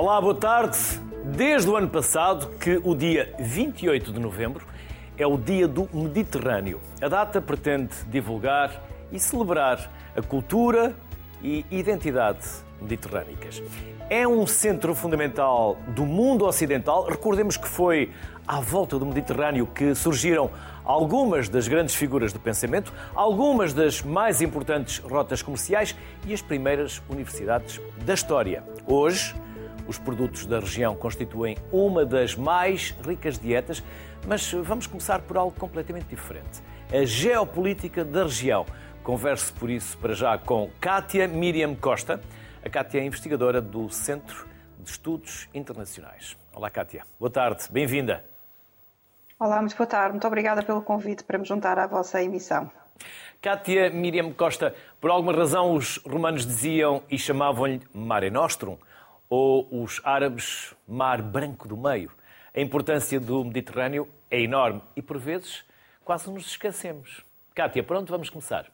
Olá, boa tarde. Desde o ano passado que o dia 28 de novembro é o Dia do Mediterrâneo. A data pretende divulgar e celebrar a cultura e identidade mediterrânicas. É um centro fundamental do mundo ocidental. Recordemos que foi à volta do Mediterrâneo que surgiram algumas das grandes figuras do pensamento, algumas das mais importantes rotas comerciais e as primeiras universidades da história. Hoje, os produtos da região constituem uma das mais ricas dietas, mas vamos começar por algo completamente diferente: a geopolítica da região. Converso por isso para já com Kátia Miriam Costa. A Kátia é investigadora do Centro de Estudos Internacionais. Olá, Kátia. Boa tarde, bem-vinda. Olá, muito boa tarde. Muito obrigada pelo convite para me juntar à vossa emissão. Kátia Miriam Costa, por alguma razão os romanos diziam e chamavam-lhe Mare Nostrum, ou os árabes Mar Branco do Meio. A importância do Mediterrâneo é enorme e, por vezes, quase nos esquecemos. Kátia, por onde vamos começar?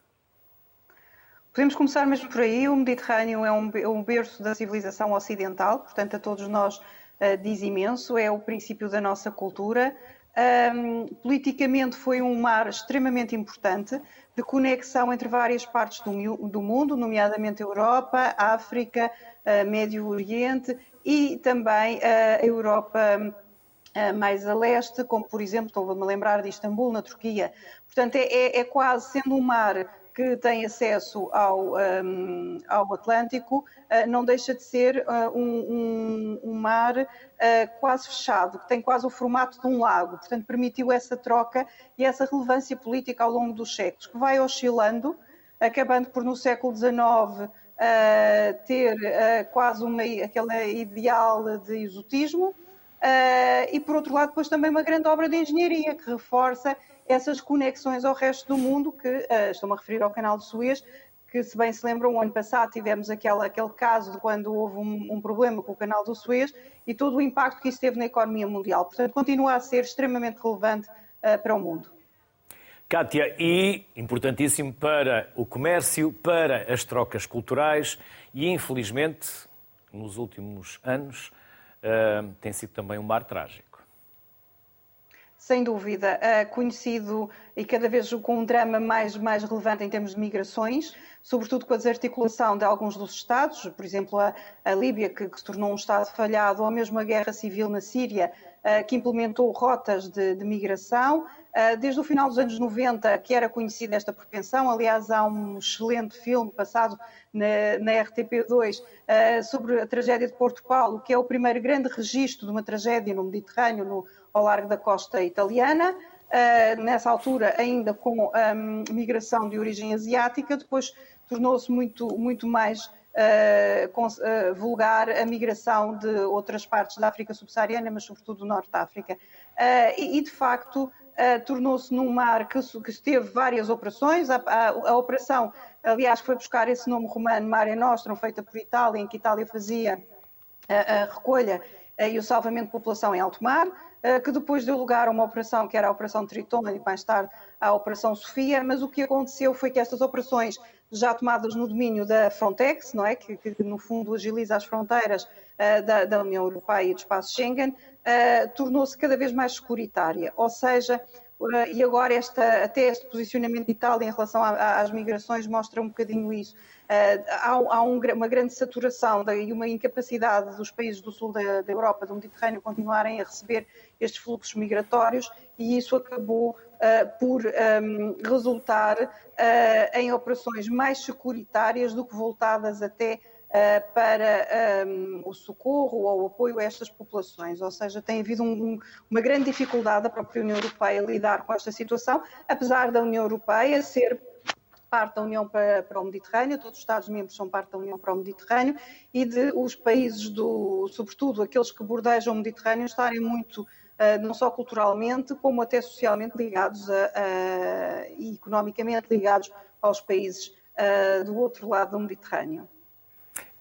Podemos começar mesmo por aí. O Mediterrâneo é um, é berço da civilização ocidental, portanto, a todos nós uh, diz imenso, é o princípio da nossa cultura. Um, politicamente foi um mar extremamente importante, de conexão entre várias partes do, do mundo, nomeadamente Europa, África, uh, Médio Oriente e também a Europa uh, mais a leste, como por exemplo, estou-me a lembrar de Istambul, na Turquia. Portanto, é, é, é quase sendo um mar que tem acesso ao, um, ao Atlântico, uh, não deixa de ser uh, um, um, mar uh, quase fechado, que tem quase o formato de um lago. Portanto, permitiu essa troca e essa relevância política ao longo dos séculos, que vai oscilando, acabando por no século XIX ter quase uma, aquele ideal de exotismo. e por outro lado, depois também uma grande obra de engenharia que reforça essas conexões ao resto do mundo, que uh, estou-me a referir ao canal de Suez, que se bem se lembram, o ano passado tivemos aquele, aquele caso de quando houve um, um, problema com o canal do Suez e todo o impacto que isso teve na economia mundial. Portanto, continua a ser extremamente relevante uh, para o mundo. Kátia, e importantíssimo para o comércio, para as trocas culturais e, infelizmente, nos últimos anos, uh, tem sido também um mar trágico sem dúvida, conhecido e cada vez com um drama mais, mais relevante em termos de migrações, sobretudo com a desarticulação de alguns dos Estados, por exemplo, a, a Líbia, que, que, se tornou um Estado falhado, ou mesmo a guerra civil na Síria, que implementou rotas de, de migração. Desde o final dos anos 90, que era conhecida esta propensão, aliás, há um excelente filme passado na, na RTP2 sobre a tragédia de Porto Paulo, que é o primeiro grande registro de uma tragédia no Mediterrâneo, no ao largo da costa italiana, Uh, nessa altura ainda com um, migração de origem asiática, depois tornou-se muito, muito mais uh, com, uh, vulgar a migração de outras partes da África subsaariana, mas sobretudo do Norte da África. E, e, de facto, tornou-se num mar que, que, teve várias operações. A, a, a, operação, aliás, foi buscar esse nome romano, Mare Nostrum, feita por Itália, em que Itália fazia a, a recolha e o salvamento de população em alto mar. Eh, que depois deu lugar a uma operação que era a Operação Triton e mais tarde a Operação Sofia, mas o que aconteceu foi que estas operações, já tomadas no domínio da Frontex, não é? que, que no fundo agiliza as fronteiras uh, da, da, União Europeia e do espaço Schengen, uh, tornou-se cada vez mais securitária, ou seja, e agora esta, até este posicionamento de Itália em relação a, às migrações mostra um bocadinho isso. Há, há um, uma grande saturação e uma incapacidade dos países do sul da, da, Europa, do Mediterrâneo, continuarem a receber estes fluxos migratórios e isso acabou uh, por um, resultar uh, em operações mais securitárias do que voltadas até para um, ehm, o socorro ou o apoio a estas populações. Ou seja, tem havido um, um, uma grande dificuldade da própria União Europeia lidar com esta situação, apesar da União Europeia ser parte da União para, para, o Mediterrâneo, todos os Estados-membros são parte da União para o Mediterrâneo e de os países, do, sobretudo aqueles que bordejam o Mediterrâneo, estarem muito, uh, não só culturalmente, como até socialmente ligados a, a, e economicamente ligados aos países uh, do outro lado do Mediterrâneo.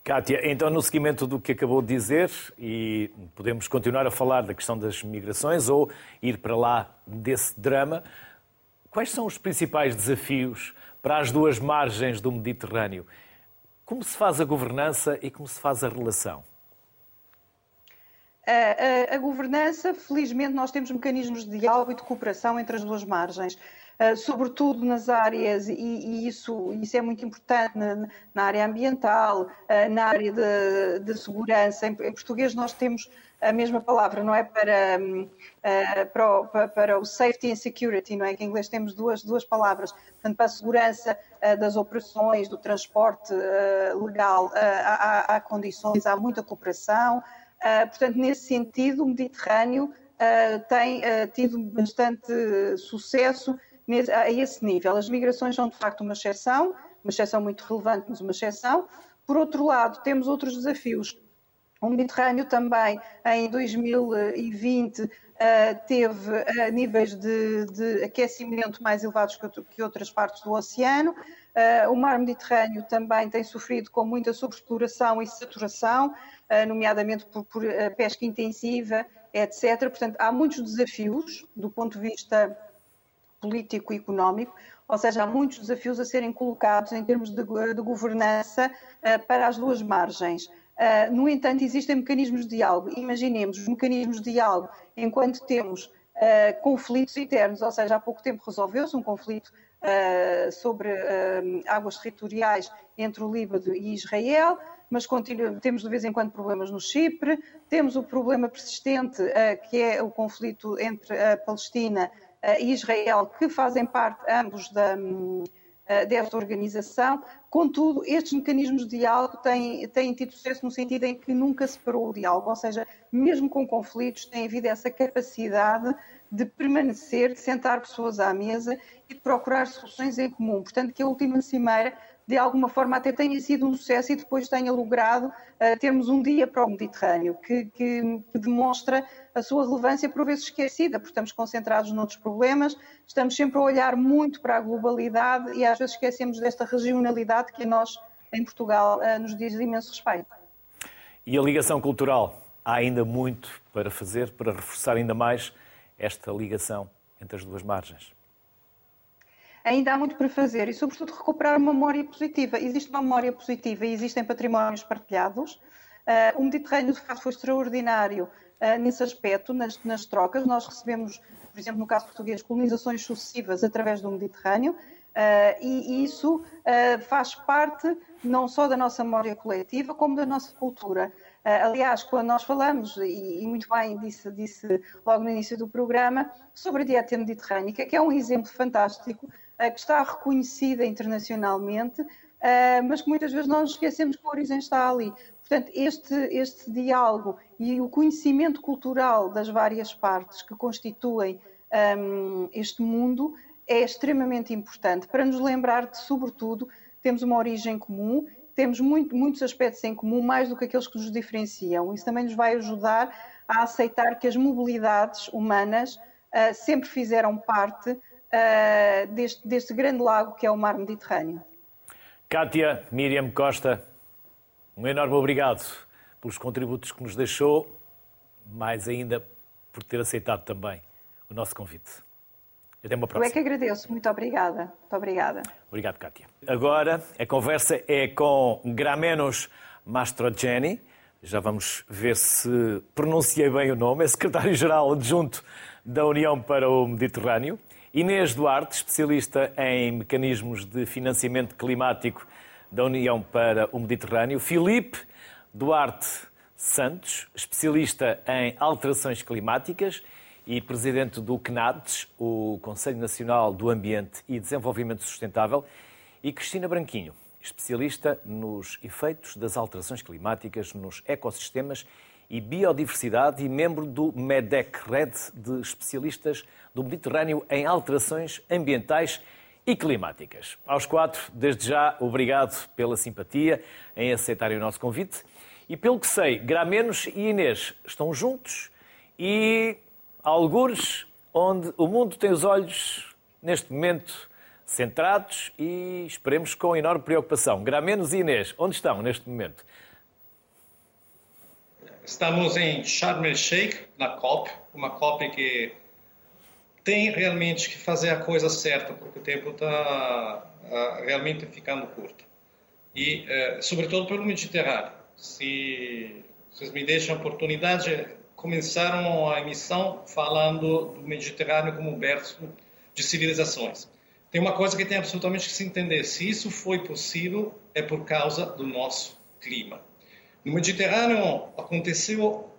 Kátia, então no seguimento do que acabou de dizer, e podemos continuar a falar da questão das migrações ou ir para lá desse drama, quais são os principais desafios para as duas margens do Mediterrâneo. Como se faz a governança e como se faz a relação? A, a, a, governança, felizmente, nós temos mecanismos de diálogo e de cooperação entre as duas margens. Uh, sobretudo nas áreas, e, e, isso, isso é muito importante na, na área ambiental, uh, na área de, de segurança. Em, em, português nós temos a mesma palavra, não é? Para, uh, para, o, para, o, safety and security, não é? Que em inglês temos duas, duas palavras. Portanto, para a segurança das operações, do transporte legal, há, há condições, há muita cooperação. Portanto, nesse sentido, o Mediterrâneo uh, tem uh, tido bastante sucesso a esse nível. As migrações são, de facto, uma exceção, uma exceção muito relevante, mas uma exceção. Por outro lado, temos outros desafios. O Mediterrâneo também, em 2020, teve níveis de, de, aquecimento mais elevados que, outras partes do oceano. o mar Mediterrâneo também tem sofrido com muita sobreexploração e saturação. Eh, nomeadamente por, por eh, pesca intensiva, etc. Portanto, há muitos desafios do ponto de vista político e económico, ou seja, há muitos desafios a serem colocados em termos de, de governança uh, para as duas margens. Uh, no entanto, existem mecanismos de diálogo. Imaginemos os mecanismos de diálogo enquanto temos uh, conflitos internos, ou seja, há pouco tempo resolveu-se um conflito sobre águas territoriais entre o Líbano e Israel mas temos de vez em quando problemas no Chipre, temos o problema persistente, que é o conflito entre a Palestina e Israel, que fazem parte ambos da, uh, desta organização. Contudo, estes mecanismos de diálogo têm, têm tido sucesso no sentido em que nunca se parou o diálogo, ou seja, mesmo com conflitos, tem havido essa capacidade de permanecer, de sentar pessoas à mesa e de procurar soluções em comum. Portanto, que a última cimeira de alguma forma até tenha sido um sucesso e depois tenha logrado uh, termos um dia para o Mediterrâneo, que, que, que, demonstra a sua relevância por vezes esquecida, porque estamos concentrados noutros problemas, estamos sempre a olhar muito para a globalidade e às vezes esquecemos desta regionalidade que a nós, em Portugal, uh, nos diz de imenso respeito. E a ligação cultural? Há ainda muito para fazer para reforçar ainda mais esta ligação entre as duas margens ainda há muito para fazer e, sobretudo, recuperar uma memória positiva. Existe uma memória positiva e existem patrimónios partilhados. Uh, o Mediterrâneo, de facto, foi extraordinário uh, nesse aspecto, nas, nas, trocas. Nós recebemos, por exemplo, no caso português, colonizações sucessivas através do Mediterrâneo. Uh, e, e isso faz parte não só da nossa memória coletiva, como da nossa cultura. aliás, quando nós falamos, e, e muito bem disse, disse, logo no início do programa, sobre a dieta mediterrânica, que é um exemplo fantástico que está reconhecida internacionalmente, eh, mas que muitas vezes nós esquecemos que a origem está ali. Portanto, este, este diálogo e o conhecimento cultural das várias partes que constituem um, ehm, este mundo é extremamente importante para nos lembrar de, sobretudo, temos uma origem comum, temos muito, muitos aspectos em comum, mais do que aqueles que nos diferenciam. Isso também nos vai ajudar a aceitar que as mobilidades humanas uh, sempre fizeram parte uh, deste, deste grande lago que é o mar Mediterrâneo. Kátia Miriam Costa, um enorme obrigado pelos contributos que nos deixou, mais ainda por ter aceitado também o nosso convite. Até uma próxima. Eu é que agradeço. Muito obrigada. Muito obrigada. Obrigado, Kátia. Agora, a conversa é com Gramenos Mastrogeni. Já vamos ver se pronunciei bem o nome. É secretário-geral adjunto da União para o Mediterrâneo. Inês Duarte, especialista em mecanismos de financiamento climático da União para o Mediterrâneo. Filipe Duarte Santos, especialista em alterações climáticas e presidente do CNADES, o Conselho Nacional do Ambiente e Desenvolvimento Sustentável. E Cristina Branquinho, especialista nos efeitos das alterações climáticas nos ecossistemas e biodiversidade e membro do MEDEC, rede de especialistas do Mediterrâneo em alterações ambientais e climáticas. Aos quatro, desde já, obrigado pela simpatia em aceitarem o nosso convite. E pelo que sei, Gramenos e Inês estão juntos e algures onde o mundo tem os olhos, neste momento, centrados e esperemos com enorme preocupação. Gramenos e Inês, onde estão neste momento? Estamos em Sharm el-Sheikh, na COP, uma COP que tem realmente que fazer a coisa certa, porque o tempo está realmente ficando curto. E, uh, sobretudo, pelo Mediterrâneo. Se vocês me deixam a oportunidade, começaram a emissão falando do Mediterrâneo como berço de civilizações. Tem uma coisa que tem absolutamente que se entender: se isso foi possível, é por causa do nosso clima. No Mediterrâneo aconteceu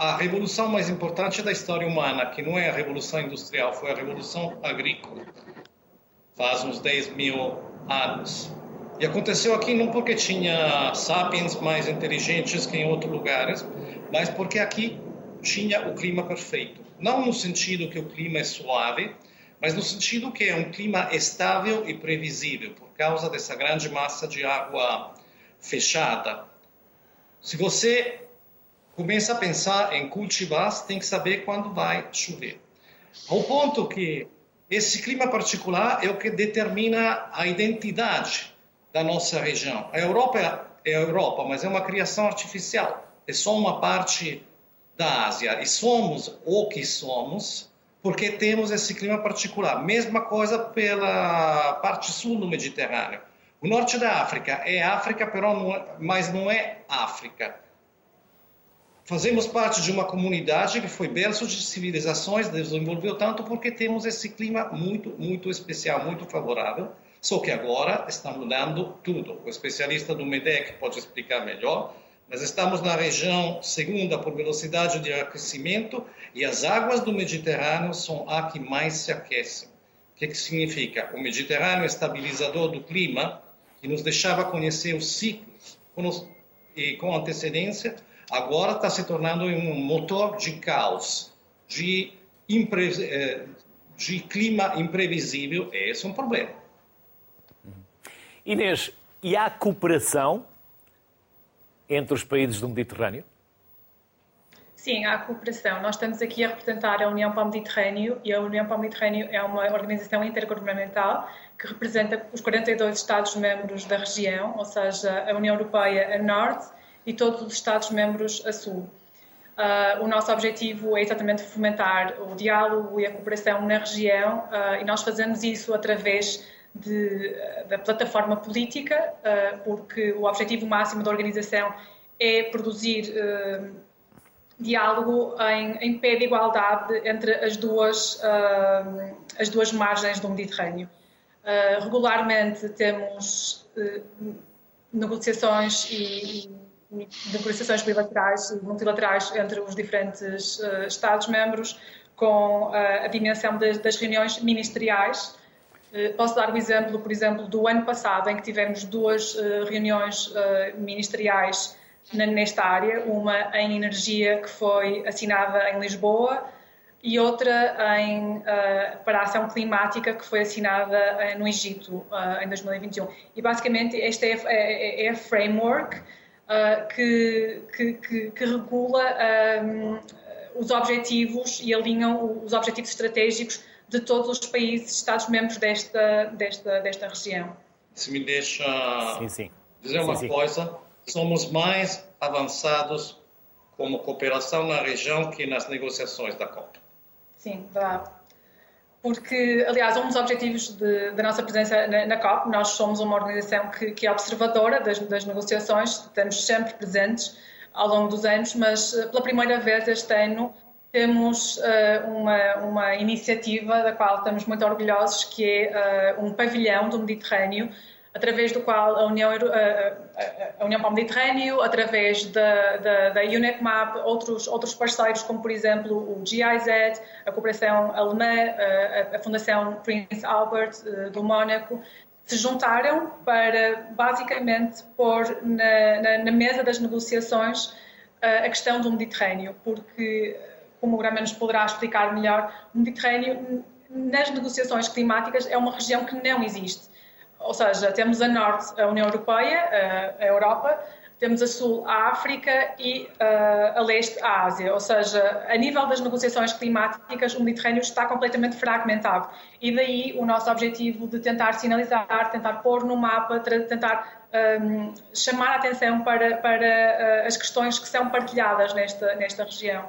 a revolução mais importante da história humana, que não é a revolução industrial, foi a revolução agrícola, faz uns 10 mil anos. E aconteceu aqui não porque tinha sapiens mais inteligentes que em outros lugares, mas porque aqui tinha o clima perfeito. Não no sentido que o clima é suave, mas no sentido que é um clima estável e previsível, por causa dessa grande massa de água fechada. Se você começa a pensar em cultivar, tem que saber quando vai chover. Ao ponto que esse clima particular é o que determina a identidade da nossa região. A Europa é a Europa, mas é uma criação artificial. É só uma parte da Ásia. E somos o que somos porque temos esse clima particular. Mesma coisa pela parte sul do Mediterrâneo. O norte da África é África, é, mas não é África. Fazemos parte de uma comunidade que foi berço de civilizações, desenvolveu tanto porque temos esse clima muito, muito especial, muito favorável só que agora está mudando tudo. O especialista do MEDEC pode explicar melhor, mas estamos na região segunda por velocidade de aquecimento e as águas do Mediterrâneo são a que mais se aquecem. O que, que significa? O Mediterrâneo é estabilizador do clima, que nos deixava conhecer os ciclos e com antecedência, agora está se tornando um motor de caos, de, impre... Eh, de clima imprevisível. Esse é um problema. Inês, e há cooperação entre os países do Mediterrâneo? Sim, há cooperação. Nós estamos aqui a representar a União para o Mediterrâneo e a União para o Mediterrâneo é uma organização intergovernamental que representa os 42 Estados-membros da região, ou seja, a União Europeia a norte e todos os Estados-membros a. Uh, o nosso objetivo é exatamente fomentar o diálogo e a cooperação na região uh, e nós fazemos isso através de, da plataforma política, uh, porque o objetivo máximo da organização é produzir diálogo em, em, pé de igualdade entre as duas, as duas margens do Mediterrâneo. regularmente temos negociações e, e, negociações bilaterais e multilaterais entre os diferentes Estados-membros com a dimensão das, das reuniões ministeriais eh, posso dar o exemplo, por exemplo, do ano passado, em que tivemos duas eh, reuniões eh, ministeriais nesta área, uma em energia que foi assinada em Lisboa e outra em, para a ação climática que foi assinada no Egito em 2021. E basicamente esta é, é, é a framework que, que, que, que regula um, os objetivos e alinham os objetivos estratégicos de todos os países, Estados-membros desta, desta, desta região. Se me deixa sim, sim. dizer uma sim, coisa, somos mais avançados como cooperação na região que nas negociações da COP. Sim, verdade. Porque, aliás, um dos objetivos da nossa presença na, na, COP, nós somos uma organização que, que é observadora das, das negociações, estamos sempre presentes ao longo dos anos, mas eh, pela primeira vez este ano temos uh, uma, uma iniciativa da qual estamos muito orgulhosos, que é uh, um pavilhão do Mediterrâneo, através do qual a União, a União para o Mediterrâneo, através da, da, da outros, outros parceiros, como por exemplo o GIZ, a cooperação alemã, a, a Fundação Prince Albert do Mónaco, se juntaram para basicamente pôr na, na, na mesa das negociações a questão do Mediterrâneo, porque como o Grama nos poderá explicar melhor, o Mediterrâneo, nas negociações climáticas, é uma região que não existe. Ou seja, temos a norte a União Europeia, a Europa, temos a sul a África e a leste a Ásia. Ou seja, a nível das negociações climáticas, o Mediterrâneo está completamente fragmentado. E daí o nosso objetivo de tentar sinalizar, tentar pôr no mapa, tentar um, chamar a atenção para, para uh, as questões que são partilhadas nesta, nesta região.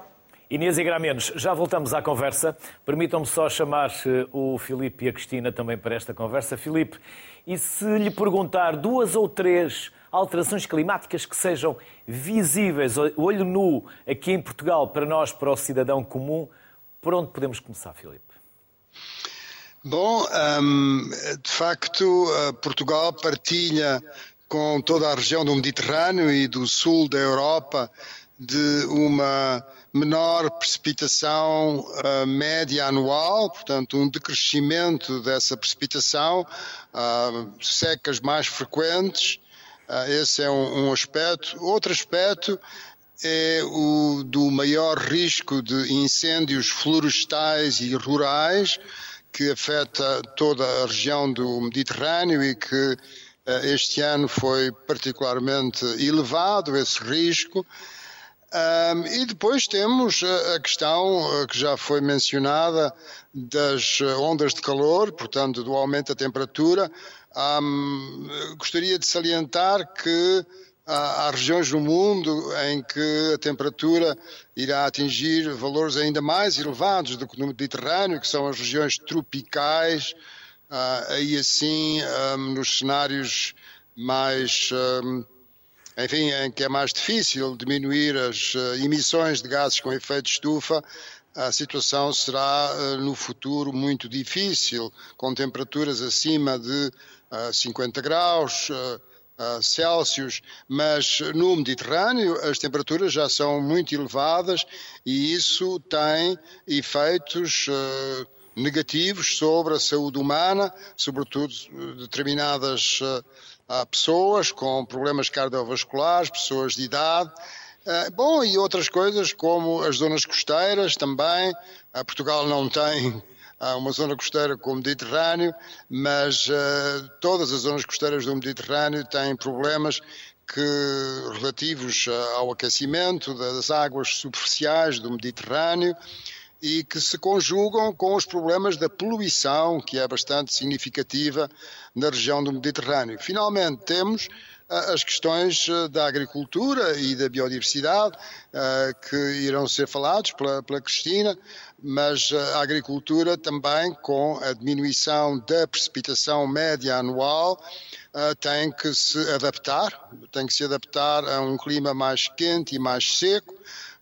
Inês e Gramenos, já voltamos à conversa. Permitam-me só chamar eh, o Filipe e a Cristina também para esta conversa. Filipe, e se lhe perguntar duas ou três alterações climáticas que sejam visíveis, olho nu, aqui em Portugal, para nós, para o cidadão comum, por onde podemos começar, Filipe? Bom, um, de facto, eh, Portugal partilha com toda a região do Mediterrâneo e do sul da Europa de uma menor precipitação uh, média anual, portanto, um decrescimento dessa precipitação, uh, secas mais frequentes, uh, esse é um, um, aspecto. Outro aspecto é o do maior risco de incêndios florestais e rurais, que afeta toda a região do Mediterrâneo e que este ano foi particularmente elevado esse risco. Um, e depois temos a questão que já foi mencionada das ondas de calor, portanto, do aumento da temperatura. Um, gostaria de salientar que há, há regiões no mundo em que a temperatura irá atingir valores ainda mais elevados do que no Mediterrâneo, que são as regiões tropicais, uh, aí assim, um, nos cenários mais enfim, em que é mais difícil diminuir as eh, emissões de gases com efeito de estufa, a situação será eh, no futuro muito difícil, com temperaturas acima de 50 eh, graus Celsius, mas no Mediterrâneo as temperaturas já são muito elevadas e isso tem efeitos negativos sobre a saúde humana, sobretudo determinadas Há pessoas com problemas cardiovasculares, pessoas de idade, eh, bom, e outras coisas como as zonas costeiras também. Eh, Portugal não tem uma zona costeira como o Mediterrâneo, mas uh, todas as zonas costeiras do Mediterrâneo têm problemas que, relativos ao aquecimento das águas superficiais do Mediterrâneo e que se conjugam com os problemas da poluição, que é bastante significativa na região do Mediterrâneo. Finalmente, temos ah, as questões ah, da agricultura e da biodiversidade, ah, que irão ser falados pela, pela Cristina, mas a agricultura também, com a diminuição da precipitação média anual, tem que se adaptar, tem que se adaptar a um clima mais quente e mais seco,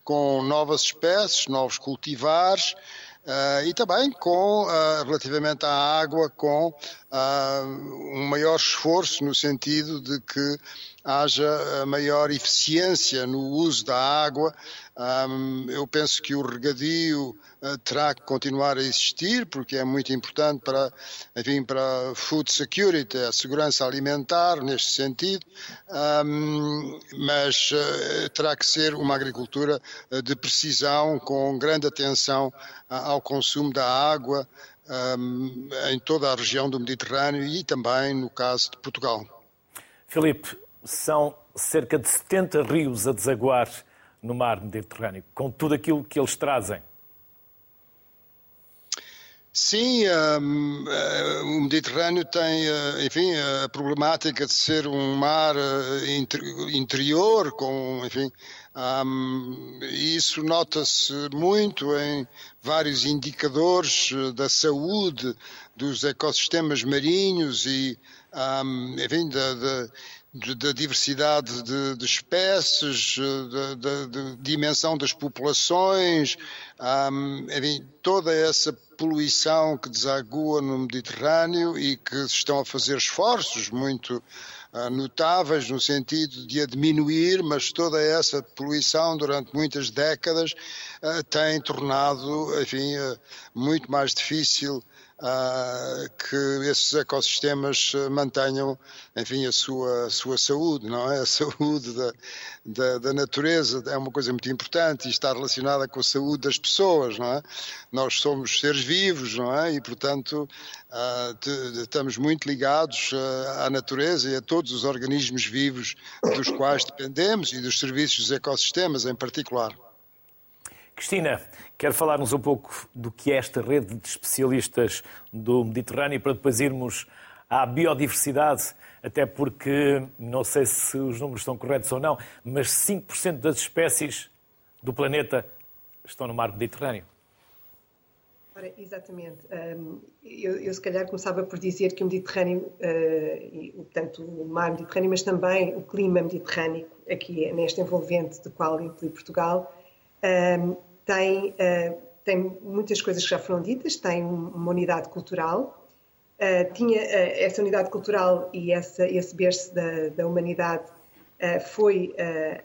com novas espécies, novos cultivares, Uh, e também com, uh, relativamente à água, com uh, um maior esforço no sentido de que haja maior eficiência no uso da água. Eu penso que o regadio uh, terá que continuar a existir, porque é muito importante para, enfim, para food security, a segurança alimentar, neste sentido, mas uh, terá que ser uma agricultura uh, de precisão, com grande atenção ao consumo da água em toda a região do Mediterrâneo e também no caso de Portugal. Filipe, são cerca de 70 rios a desaguar no mar Mediterrâneo, com tudo aquilo que eles trazem. Sim, um, uh, o Mediterrâneo tem, uh, enfim, a problemática de ser um mar uh, interior, com, enfim, um, isso nota-se muito em vários indicadores da saúde dos ecossistemas marinhos e, um, enfim, da, da da diversidade de, de espécies, da dimensão das populações, um, enfim, toda essa poluição que desagua no Mediterrâneo e que se estão a fazer esforços muito uh, notáveis no sentido de a diminuir, mas toda essa poluição durante muitas décadas uh, tem tornado, enfim, muito mais difícil que esses ecossistemas mantenham, enfim, a sua, a sua saúde, não é? A saúde da, da, da, natureza é uma coisa muito importante e está relacionada com a saúde das pessoas, não é? Nós somos seres vivos, não é? E, portanto, uh, estamos muito ligados à natureza e a todos os organismos vivos dos quais dependemos e dos serviços dos ecossistemas em particular. Cristina, quer falar-nos um pouco do que é esta rede de especialistas do Mediterrâneo para depois irmos à biodiversidade, até porque, não sei se os números estão corretos ou não, mas 5% das espécies do planeta estão no mar Mediterrâneo. Ora, exatamente. Um, eu, eu, se calhar começava por dizer que o Mediterrâneo, uh, e, portanto o mar Mediterrâneo, mas também o clima mediterrâneo, aqui nesta envolvente do qual inclui Portugal, um, tem, uh, tem muitas coisas que já foram ditas, tem uma unidade cultural, uh, tinha essa unidade cultural e essa, esse berço da, da humanidade foi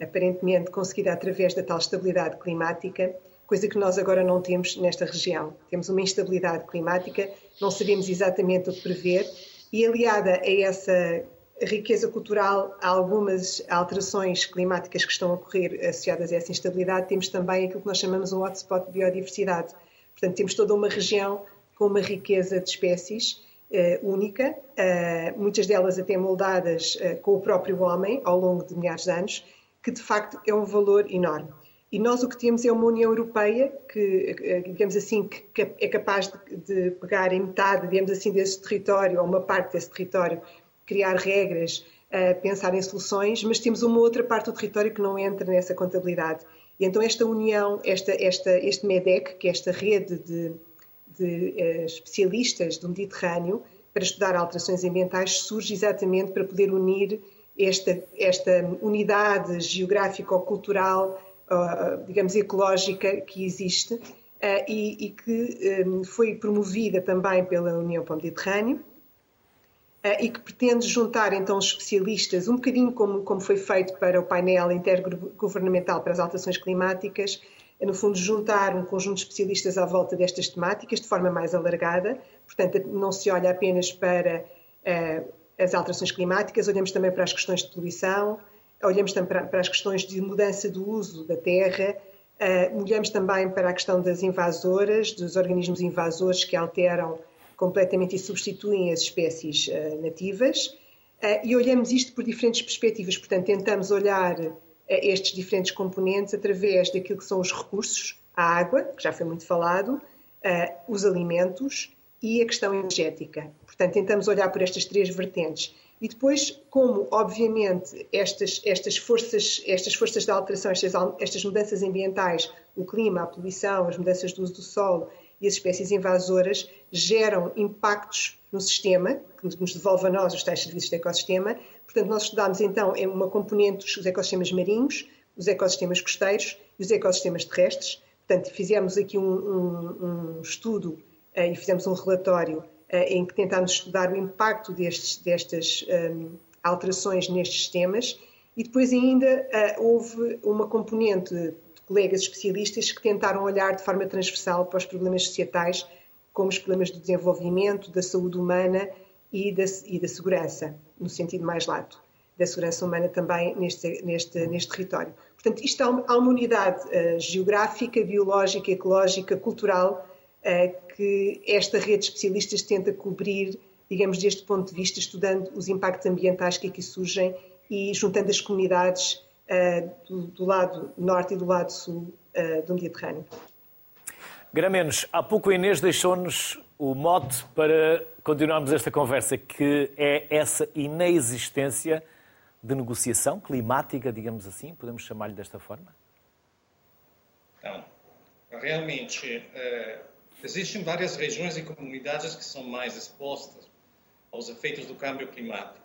aparentemente conseguida através da tal estabilidade climática, coisa que nós agora não temos nesta região. Temos uma instabilidade climática, não sabemos exatamente o que prever, e aliada a essa riqueza cultural, há algumas alterações climáticas que estão a ocorrer associadas a essa instabilidade, temos também aquilo que nós chamamos um hotspot de biodiversidade. Portanto, temos toda uma região com uma riqueza de espécies uh, única, uh, muitas delas até moldadas uh, com o próprio homem ao longo de milhares de anos, que de facto é um valor enorme. E nós o que temos é uma União Europeia que, digamos assim, que é capaz de, de pegar em metade, digamos assim, desse território, ou uma parte desse território, criar regras, pensar em soluções, mas temos uma outra parte do território que não entra nessa contabilidade. E então esta união, esta, esta, este MEDEC, que é esta rede de, de uh, especialistas do Mediterrâneo para estudar alterações ambientais, surge exatamente para poder unir esta, esta unidade geográfico-cultural digamos, ecológica que existe eh, e, e que foi promovida também pela União para o Mediterrâneo eh, e que pretende juntar então especialistas, um bocadinho como, como foi feito para o painel intergovernamental para as alterações climáticas, no fundo juntar um conjunto de especialistas à volta destas temáticas de forma mais alargada, portanto não se olha apenas para uh, as alterações climáticas, olhamos também para as questões de poluição, olhamos também para, para as questões de mudança do uso da terra, uh, olhamos também para a questão das invasoras, dos organismos invasores que alteram completamente e substituem as espécies uh, nativas, uh, e olhamos isto por diferentes perspectivas, portanto, tentamos olhar estes diferentes componentes através daquilo que são os recursos, a água, que já foi muito falado, os alimentos e a questão energética. Portanto, tentamos olhar por estas três vertentes. E depois, como, obviamente, estas, estas, forças, estas forças de alteração, estas, estas mudanças ambientais, o clima, a poluição, as mudanças do uso do solo e as espécies invasoras geram impactos no sistema, que nos devolve a nós os tais serviços de ecossistema. Portanto, nós estudámos então uma componente dos ecossistemas marinhos, os ecossistemas costeiros e os ecossistemas terrestres. Portanto, fizemos aqui um, um, um estudo uh, e fizemos um relatório eh, em que tentámos estudar o impacto destes, destas um, alterações nestes sistemas e depois ainda uh, houve uma componente colegas especialistas que tentaram olhar de forma transversal para os problemas societais, como os problemas do desenvolvimento, da saúde humana e da, e da segurança, no sentido mais lato, da segurança humana também neste, neste, neste território. Portanto, isto há uma, unidade uh, geográfica, biológica, ecológica, cultural que esta rede de especialistas tenta cobrir, digamos, deste ponto de vista, estudando os impactos ambientais que aqui surgem e juntando as comunidades uh, do, do, lado norte e do lado sul uh, do Mediterrâneo. Gramenos, há pouco a Inês deixou-nos o mote para continuarmos esta conversa, que é essa inexistência de negociação climática, digamos assim, podemos chamar-lhe desta forma? Então, realmente, eh, Existem várias regiões e comunidades que são mais expostas aos efeitos do câmbio climático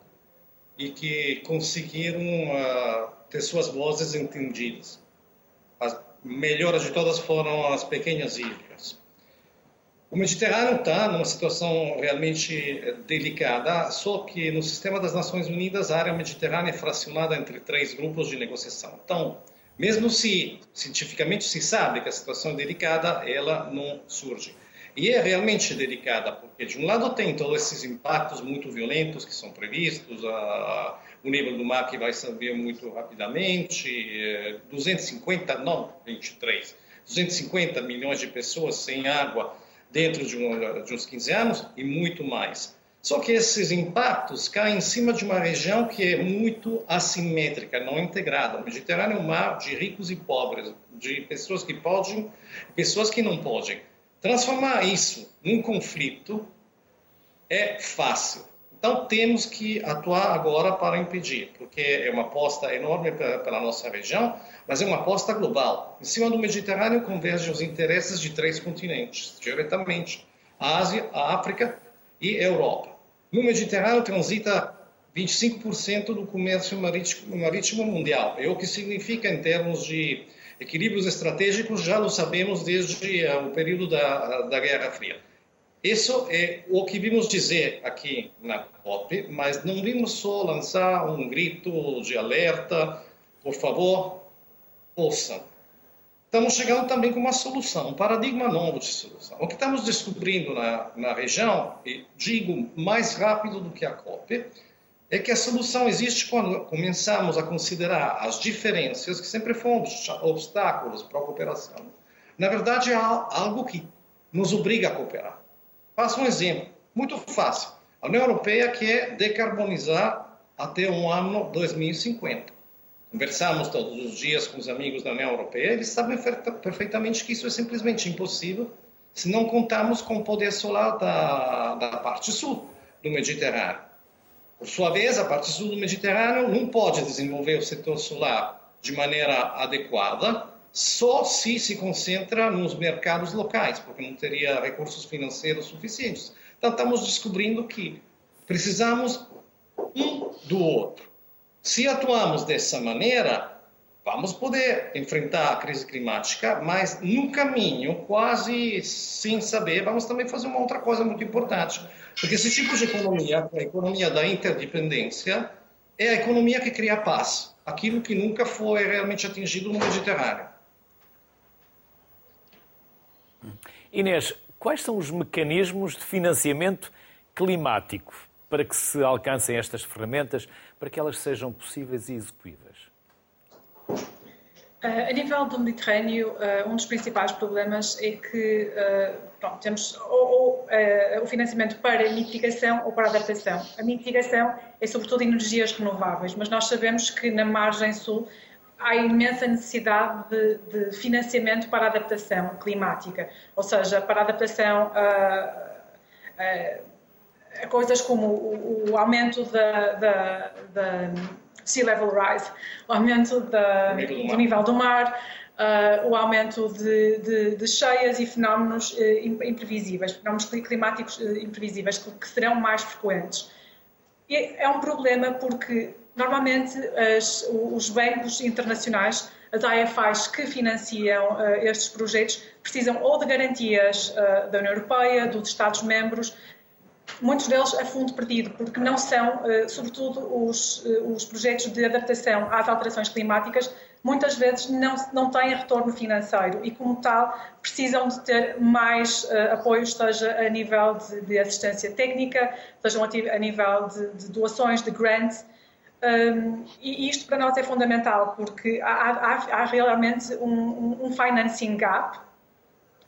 e que conseguiram uh, ter suas vozes entendidas. As melhores de todas foram as pequenas ilhas. O Mediterrâneo está numa situação realmente delicada, só que no sistema das Nações Unidas a área mediterrânea é fracionada entre três grupos de negociação. Então, mesmo se cientificamente se sabe que a situação é delicada, ela não surge. E é realmente delicada, porque de um lado tem todos esses impactos muito violentos que são previstos, a, o nível do mar que vai subir muito rapidamente, 250, é, não 23, 250 milhões de pessoas sem água dentro de, um, de uns 15 anos e muito mais. Só que esses impactos caem em cima de uma região que é muito assimétrica, não integrada. O Mediterrâneo é um mar de ricos e pobres, de pessoas que podem, pessoas que não podem. Transformar isso num conflito é fácil. Então temos que atuar agora para impedir, porque é uma aposta enorme pela nossa região, mas é uma aposta global. Em cima do Mediterrâneo convergem os interesses de três continentes, diretamente: a Ásia, a África e a Europa. No Mediterrâneo transita 25% do comércio marítimo, marítimo mundial. É o que significa em termos de equilíbrios estratégicos, já lo sabemos desde uh, o período da, da Guerra Fria. Isso é o que vimos dizer aqui na COP, mas não vimos só lançar um grito de alerta, por favor, ouçam. Estamos chegando também com uma solução, um paradigma novo de solução. O que estamos descobrindo na, na região, e digo mais rápido do que a COP, é que a solução existe quando começamos a considerar as diferenças, que sempre foram obstáculos para a cooperação. Na verdade, é algo que nos obriga a cooperar. Faço um exemplo, muito fácil. A União Europeia quer decarbonizar até o ano 2050. Conversamos todos os dias com os amigos da União Europeia, eles sabem perfeitamente que isso é simplesmente impossível se não contarmos com o poder solar da, da parte sul do Mediterrâneo. Por sua vez, a parte sul do Mediterrâneo não pode desenvolver o setor solar de maneira adequada só se se concentra nos mercados locais, porque não teria recursos financeiros suficientes. Então, estamos descobrindo que precisamos um do outro. Se atuamos dessa maneira, vamos poder enfrentar a crise climática, mas no caminho, quase sem saber, vamos também fazer uma outra coisa muito importante. Porque esse tipo de economia, a economia da interdependência, é a economia que cria paz, aquilo que nunca foi realmente atingido no Mediterrâneo. Inês, quais são os mecanismos de financiamento climático para que se alcancem estas ferramentas, para que elas sejam possíveis e execuíveis? Uh, a nível do Mediterrâneo, uh, um dos principais problemas é que uh, pronto, temos ou, ou o financiamento para mitigação ou para adaptação. A mitigação é sobretudo energias renováveis, mas nós sabemos que na margem sul há imensa necessidade de, de, financiamento para adaptação climática, ou seja, para a adaptação a coisas como o, o aumento da, da, da, sea level rise, o aumento da, do nível do mar, uh, o aumento de, de, de, cheias e fenómenos uh, imprevisíveis, fenómenos climáticos uh, imprevisíveis que, que serão mais frequentes. E é um problema porque Normalmente, as, os bancos internacionais, as IFIs que financiam uh, estes projetos, precisam ou de garantias uh, da União Europeia, dos Estados-membros, muitos deles a fundo perdido, porque não são, uh, sobretudo, os, os projetos de adaptação às alterações climáticas, muitas vezes não, não têm retorno financeiro e, como tal, precisam de ter mais uh, apoio, seja a nível de, de assistência técnica, seja a nível de, de doações, de grants, um, e isto para nós é fundamental porque há, há, há realmente um, um, financing gap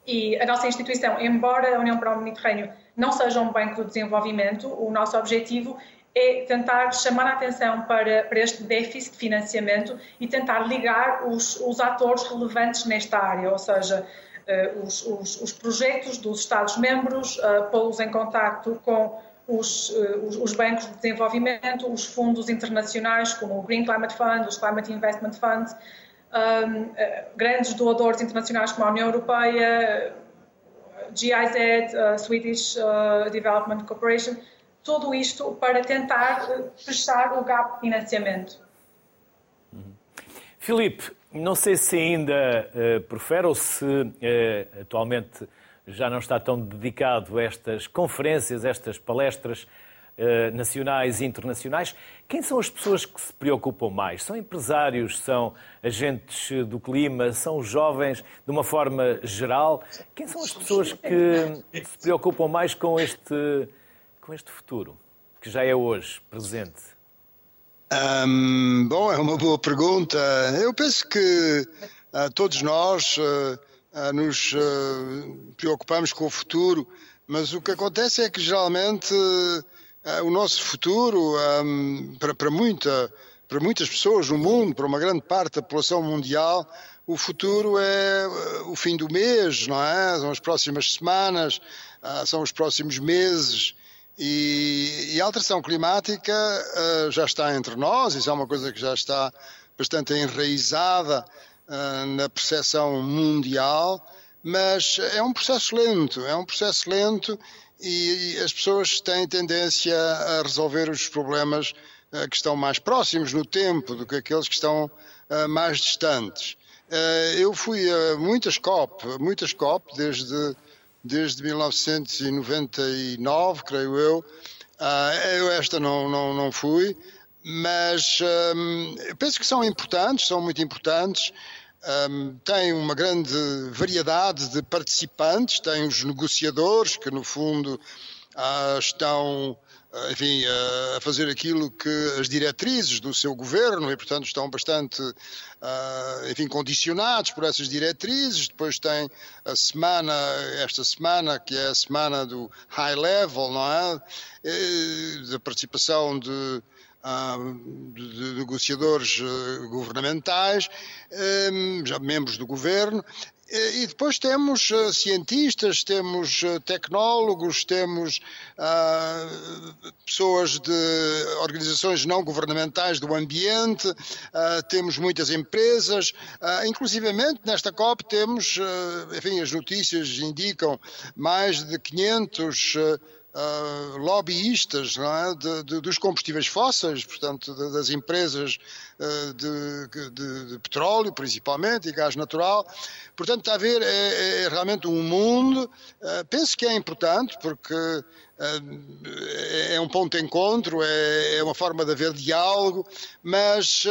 e a nossa instituição, embora a União para o Mediterrâneo não seja um banco de desenvolvimento, o nosso objetivo é tentar chamar a atenção para, para este déficit de financiamento e tentar ligar os, os atores relevantes nesta área, ou seja, uh, os, os, os, projetos dos Estados-membros, uh, pô-los em contacto com os, eh, os, os, bancos de desenvolvimento, os fundos internacionais, como o Green Climate Fund, os Climate Investment Funds, grandes doadores internacionais como a União Europeia, GIZ, uh, Swedish uh, Development Corporation, tudo isto para tentar fechar o gap de financiamento. Uhum. Filipe, não sei se ainda prefere ou se atualmente já não está tão dedicado a estas conferências, a estas palestras eh, nacionais e internacionais. Quem são as pessoas que se preocupam mais? São empresários, são agentes do clima, são jovens, de uma forma geral? Quem são as pessoas que se preocupam mais com este, com este futuro, que já é hoje presente? Um, bom, é uma boa pergunta. Eu penso que uh, todos nós. Uh, nos preocupamos com o futuro, mas o que acontece é que geralmente o nosso futuro, para, para, muita, para muitas pessoas no mundo, para uma grande parte da população mundial, o futuro é o fim do mês, não é? São as próximas semanas, são os próximos meses. E, e a alteração climática uh, já está entre nós, isso é uma coisa que já está bastante enraizada uh, na percepção mundial, mas é um processo lento, é um processo lento e, as pessoas têm tendência a resolver os problemas uh, que estão mais próximos no tempo do que aqueles que estão mais distantes. eu fui a muitas COP, muitas COP, desde desde 1999, creio eu. Uh, eu esta não, não, não fui, mas um, penso que são importantes, são muito importantes. Um, tem uma grande variedade de participantes, tem os negociadores que, no fundo, uh, estão eh, enfim, a fazer aquilo que as diretrizes do seu governo e, portanto, estão bastante, eh, enfim, condicionados por essas diretrizes. Depois tem a semana, esta semana, que é a semana do high level, não é? Da participação de, de negociadores governamentais, já membros do governo, e depois temos uh, cientistas, temos uh, tecnólogos, temos uh, pessoas de organizações não governamentais do ambiente, temos muitas empresas, inclusivamente nesta COP temos, enfim, as notícias indicam mais de 500 uh, lobbyistas é? de, de, dos combustíveis fósseis, portanto, de, das empresas uh, de, petróleo, principalmente, e gás natural. Portanto, está a ver, é, é realmente um mundo. Uh, penso que é importante, porque é um ponto de encontro, é, é, uma forma de haver diálogo, mas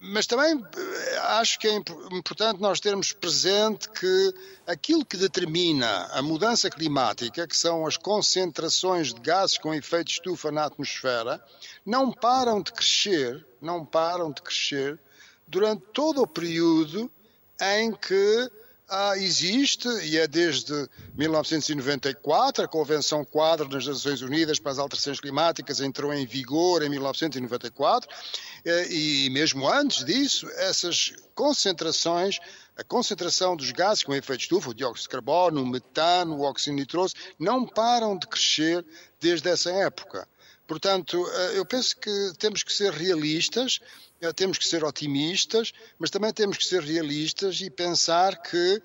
mas também eh, acho que é importante nós termos presente que aquilo que determina a mudança climática, que são as concentrações de gases com efeito de estufa na atmosfera, não param de crescer, não param de crescer durante todo o período em que ah, existe, e é desde 1994, a Convenção Quadro das Nações Unidas para as Alterações Climáticas entrou em vigor em 1994, eh, e mesmo antes disso, essas concentrações, a concentração dos gases com efeito estufa, o dióxido de carbono, o metano, o óxido nitroso, não param de crescer desde essa época. Portanto, eh, eu penso que temos que ser realistas, eh, temos que ser otimistas, mas também temos que ser realistas e pensar que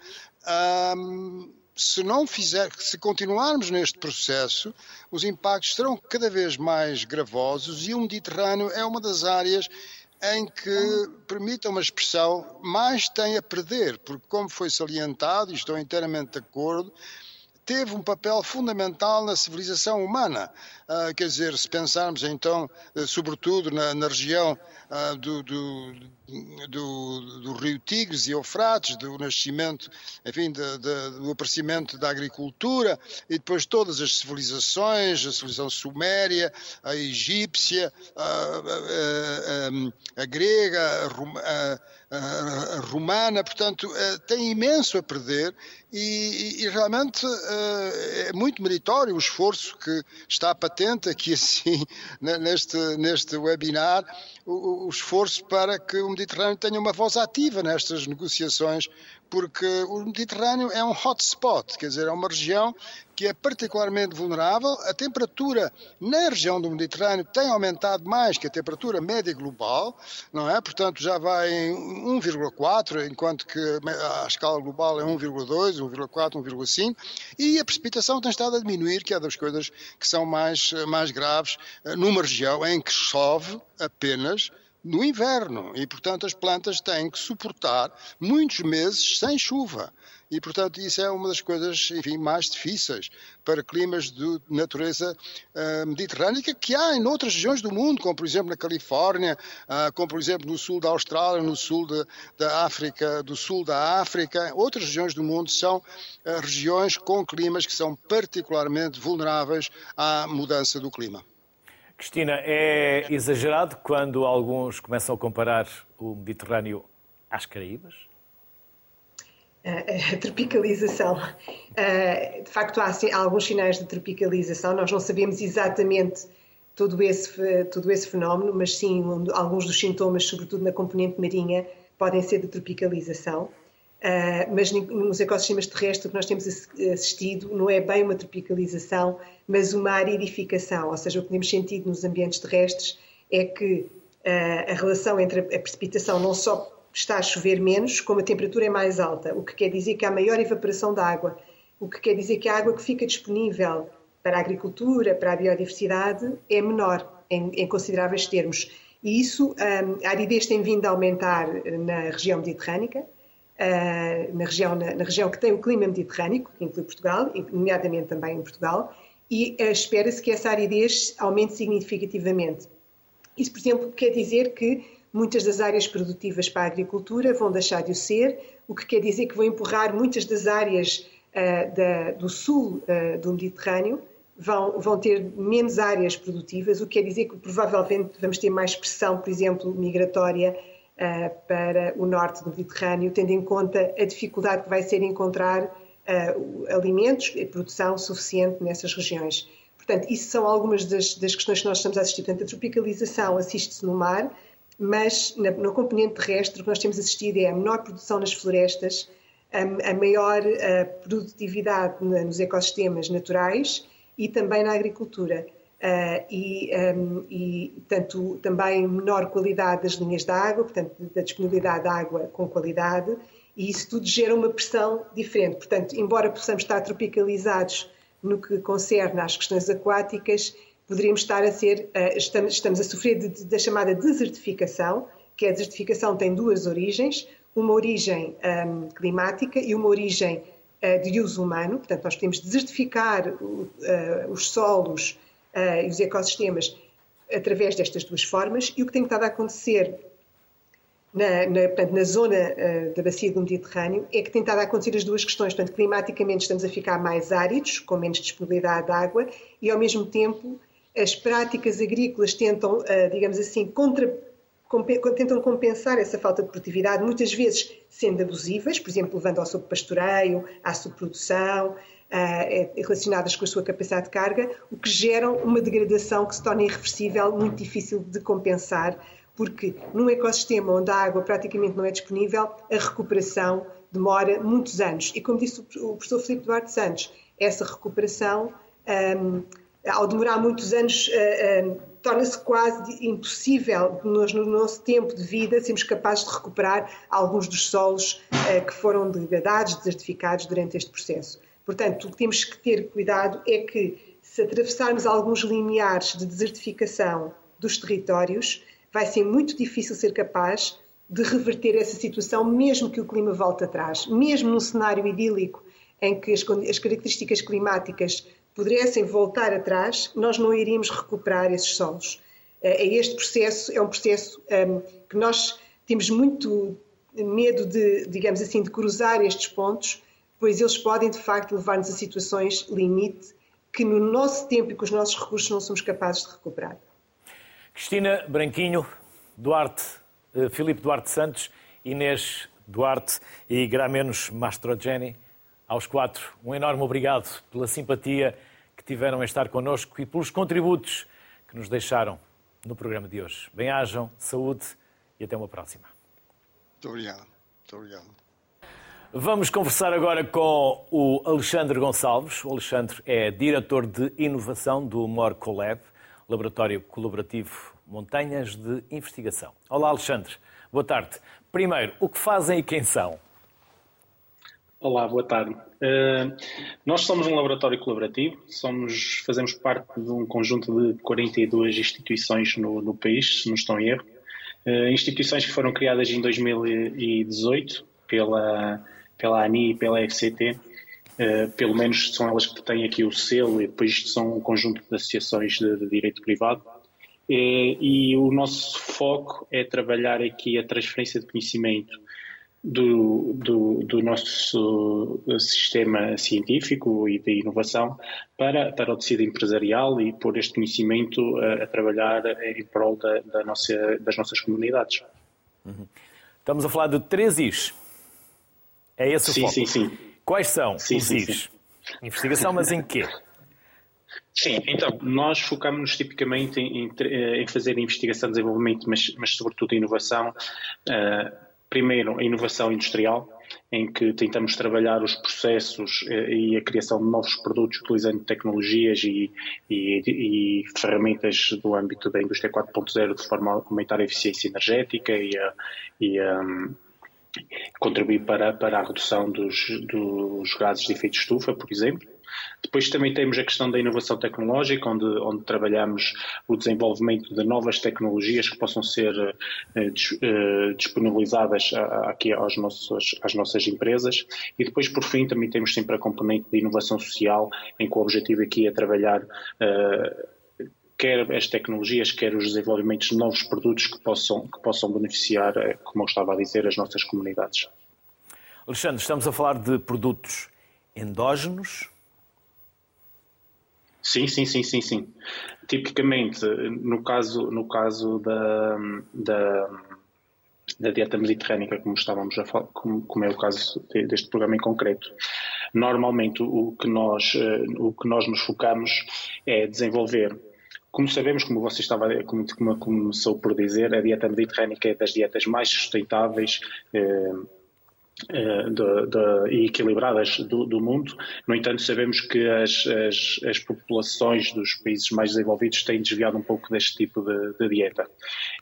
se não fizer, se continuarmos neste processo, os impactos serão cada vez mais gravosos e o Mediterrâneo é uma das áreas em que, permita uma expressão, mais tem a perder, porque como foi salientado, e estou inteiramente de acordo, teve um papel fundamental na civilização humana. Uh, quer dizer, se pensarmos então, uh, sobretudo na, na região uh, do, do, do, do, rio Tigres e Eufrates, do nascimento, enfim, de, de, do aparecimento da agricultura e depois todas as civilizações, a civilização suméria, a egípcia, a, a, a, a grega, a, romana, portanto, tem imenso a perder e, e, realmente é muito meritório o esforço que está patente aqui assim neste, neste webinar, o, o esforço para que o Mediterrâneo tenha uma voz ativa nestas negociações, porque o Mediterrâneo é um hotspot, quer dizer, é uma região que é particularmente vulnerável. A temperatura na região do Mediterrâneo tem aumentado mais que a temperatura média global, não é? Portanto, já vai em 1,4, enquanto que a escala global é 1,2, 1,4, 1,5, e a precipitação tem estado a diminuir, que é das coisas que são mais, mais graves eh, numa região em que chove apenas no inverno e, portanto, as plantas têm que suportar muitos meses sem chuva. E, portanto, isso é uma das coisas, enfim, mais difíceis para climas de natureza uh, mediterrânica que há em outras regiões do mundo, como, por exemplo, na Califórnia, uh, como, por exemplo, no sul da Austrália, no sul de, da África, do sul da África. Outras regiões do mundo são uh, regiões com climas que são particularmente vulneráveis à mudança do clima. Cristina, é exagerado quando alguns começam a comparar o Mediterrâneo às Caraíbas? A tropicalização. De facto, há, há alguns sinais de tropicalização. Nós não sabemos exatamente todo esse, todo esse fenómeno, mas sim alguns dos sintomas, sobretudo na componente marinha, podem ser de tropicalização. Uh, mas nos ecossistemas terrestres o que nós temos assistido não é bem uma tropicalização, mas uma aridificação, ou seja, o que temos sentido nos ambientes terrestres é que uh, a relação entre a precipitação não só está a chover menos, como a temperatura é mais alta, o que quer dizer que há maior evaporação da água, o que quer dizer que a água que fica disponível para a agricultura, para a biodiversidade, é menor em, em consideráveis termos. E isso, um, a aridez tem vindo a aumentar na região mediterrânica, na, região, na, na, região que tem o clima mediterrâneo, que inclui Portugal, nomeadamente também em Portugal, e uh, espera-se que essa aridez aumente significativamente. Isso, por exemplo, quer dizer que muitas das áreas produtivas para a agricultura vão deixar de o ser, o que quer dizer que vão empurrar muitas das áreas uh, da, do sul do Mediterrâneo vão, vão ter menos áreas produtivas, o que quer dizer que provavelmente vamos ter mais pressão, por exemplo, migratória uh, para o norte do Mediterrâneo, tendo em conta a dificuldade que vai ser encontrar uh, alimentos e produção suficiente nessas regiões. Portanto, isso são algumas das, das, questões que nós estamos a assistir. Portanto, a tropicalização assiste-se no mar, mas na, no componente terrestre o que nós temos assistido é a menor produção nas florestas, a, a maior a eh, produtividade nos ecossistemas naturais e também na agricultura. Uh, e, um, e, tanto também menor qualidade das linhas de água, portanto, da disponibilidade de água com qualidade, e isso tudo gera uma pressão diferente. Portanto, embora possamos estar tropicalizados no que concerne às questões aquáticas, poderíamos estar a ser, uh, estamos, estamos, a sofrer de, de, da chamada desertificação, que a desertificação tem duas origens, uma origem um, climática e uma origem eh, de uso humano, portanto, nós podemos desertificar os solos eh, e os ecossistemas através destas duas formas, e o que tem estado a acontecer na, na, portanto, na zona uh, da bacia do Mediterrâneo é que tem estado a acontecer as duas questões. Portanto, climaticamente estamos a ficar mais áridos, com menos disponibilidade de água, e ao mesmo tempo as práticas agrícolas tentam, uh, digamos assim, contra, tentam compensar essa falta de produtividade, muitas vezes sendo abusivas, por exemplo, levando ao sobrepastoreio, à subprodução, uh, relacionadas com a sua capacidade de carga, o que gera uma degradação que se torna irreversível, muito difícil de compensar, porque num ecossistema onde a água praticamente não é disponível, a recuperação demora muitos anos. E como disse o professor Filipe Duarte Santos, essa recuperação, um, ao demorar muitos anos, uh, uh, torna-se quase impossível, nós, no nosso tempo de vida, sermos capazes de recuperar alguns dos solos uh, que foram degradados, desertificados durante este processo. Portanto, o que temos que ter cuidado é que, se atravessarmos alguns limiares de desertificação dos territórios, vai ser muito difícil ser capaz de reverter essa situação, mesmo que o clima volte atrás. Mesmo num cenário idílico em que as, as características climáticas pudessem voltar atrás, nós não iríamos recuperar esses solos. É, é este processo, é um processo um, que nós temos muito medo de, digamos assim, de cruzar estes pontos, pois eles podem de facto levar-nos a situações limite que no nosso tempo e com os nossos recursos não somos capazes de recuperar. Cristina Branquinho, Duarte, uh, Filipe Duarte Santos, Inês Duarte e Gramenos Mastrogeni aos quatro, um enorme obrigado pela simpatia que tiveram em estar connosco e pelos contributos que nos deixaram no programa de hoje. Bem-ajam, saúde e até uma próxima. Muito obrigado. Muito obrigado. Vamos conversar agora com o Alexandre Gonçalves. O Alexandre é diretor de inovação do MOR Laboratório Colaborativo Montanhas de Investigação. Olá, Alexandre. Boa tarde. Primeiro, o que fazem e quem são? Olá, boa tarde. Uh, nós somos um laboratório colaborativo, somos, fazemos parte de um conjunto de 42 instituições no, no país, se não estou em erro. Uh, instituições que foram criadas em 2018 pela, pela ANI e pela FCT. Uh, eh, pelo menos são elas que têm aqui o selo e depois são um conjunto de associações de, de direito privado. E, e o nosso foco é trabalhar aqui a transferência de conhecimento do, do, do, nosso sistema científico e de inovação para, para o tecido empresarial e pôr este conhecimento a, a trabalhar em prol da, da, nossa, das nossas comunidades. Uhum. Estamos a falar de três Is. É esse o sim, foco? Sim, sim. Quais são sim, os? Sim. Investigação, mas em quê? Sim, então, nós focamos-nos tipicamente em, em, em, fazer investigação, desenvolvimento, mas, mas sobretudo inovação, uh, primeiro, a inovação industrial, em que tentamos trabalhar os processos eh, e a criação de novos produtos utilizando tecnologias e, e, e ferramentas do âmbito da indústria 4.0 de forma a aumentar a eficiência energética e a, e a contribuir para, para a redução dos, dos gases de efeito de estufa, por exemplo. Depois também temos a questão da inovação tecnológica, onde, onde trabalhamos o desenvolvimento de novas tecnologias que possam ser eh, eh disponibilizadas aqui aos nossos, às nossas empresas. E depois, por fim, também temos sempre a componente de inovação social, em que o objetivo aqui é trabalhar eh, quer as tecnologias, quer os desenvolvimentos de novos produtos que possam, que possam beneficiar, eh, como eu estava a dizer, as nossas comunidades. Alexandre, estamos a falar de produtos endógenos? Sim, sim, sim, sim, sim. Tipicamente, no caso, no caso da, da, da dieta mediterrânica, como estávamos a falar, como, como, é o caso deste programa em concreto, normalmente o que nós, eh, o que nós nos focamos é desenvolver como sabemos, como você estava, como, como começou por dizer, a dieta mediterrânica é das dietas mais sustentáveis eh, eh, de, de, e equilibradas do, do, mundo. No entanto, sabemos que as, as, as, populações dos países mais desenvolvidos têm desviado um pouco deste tipo de, de, dieta.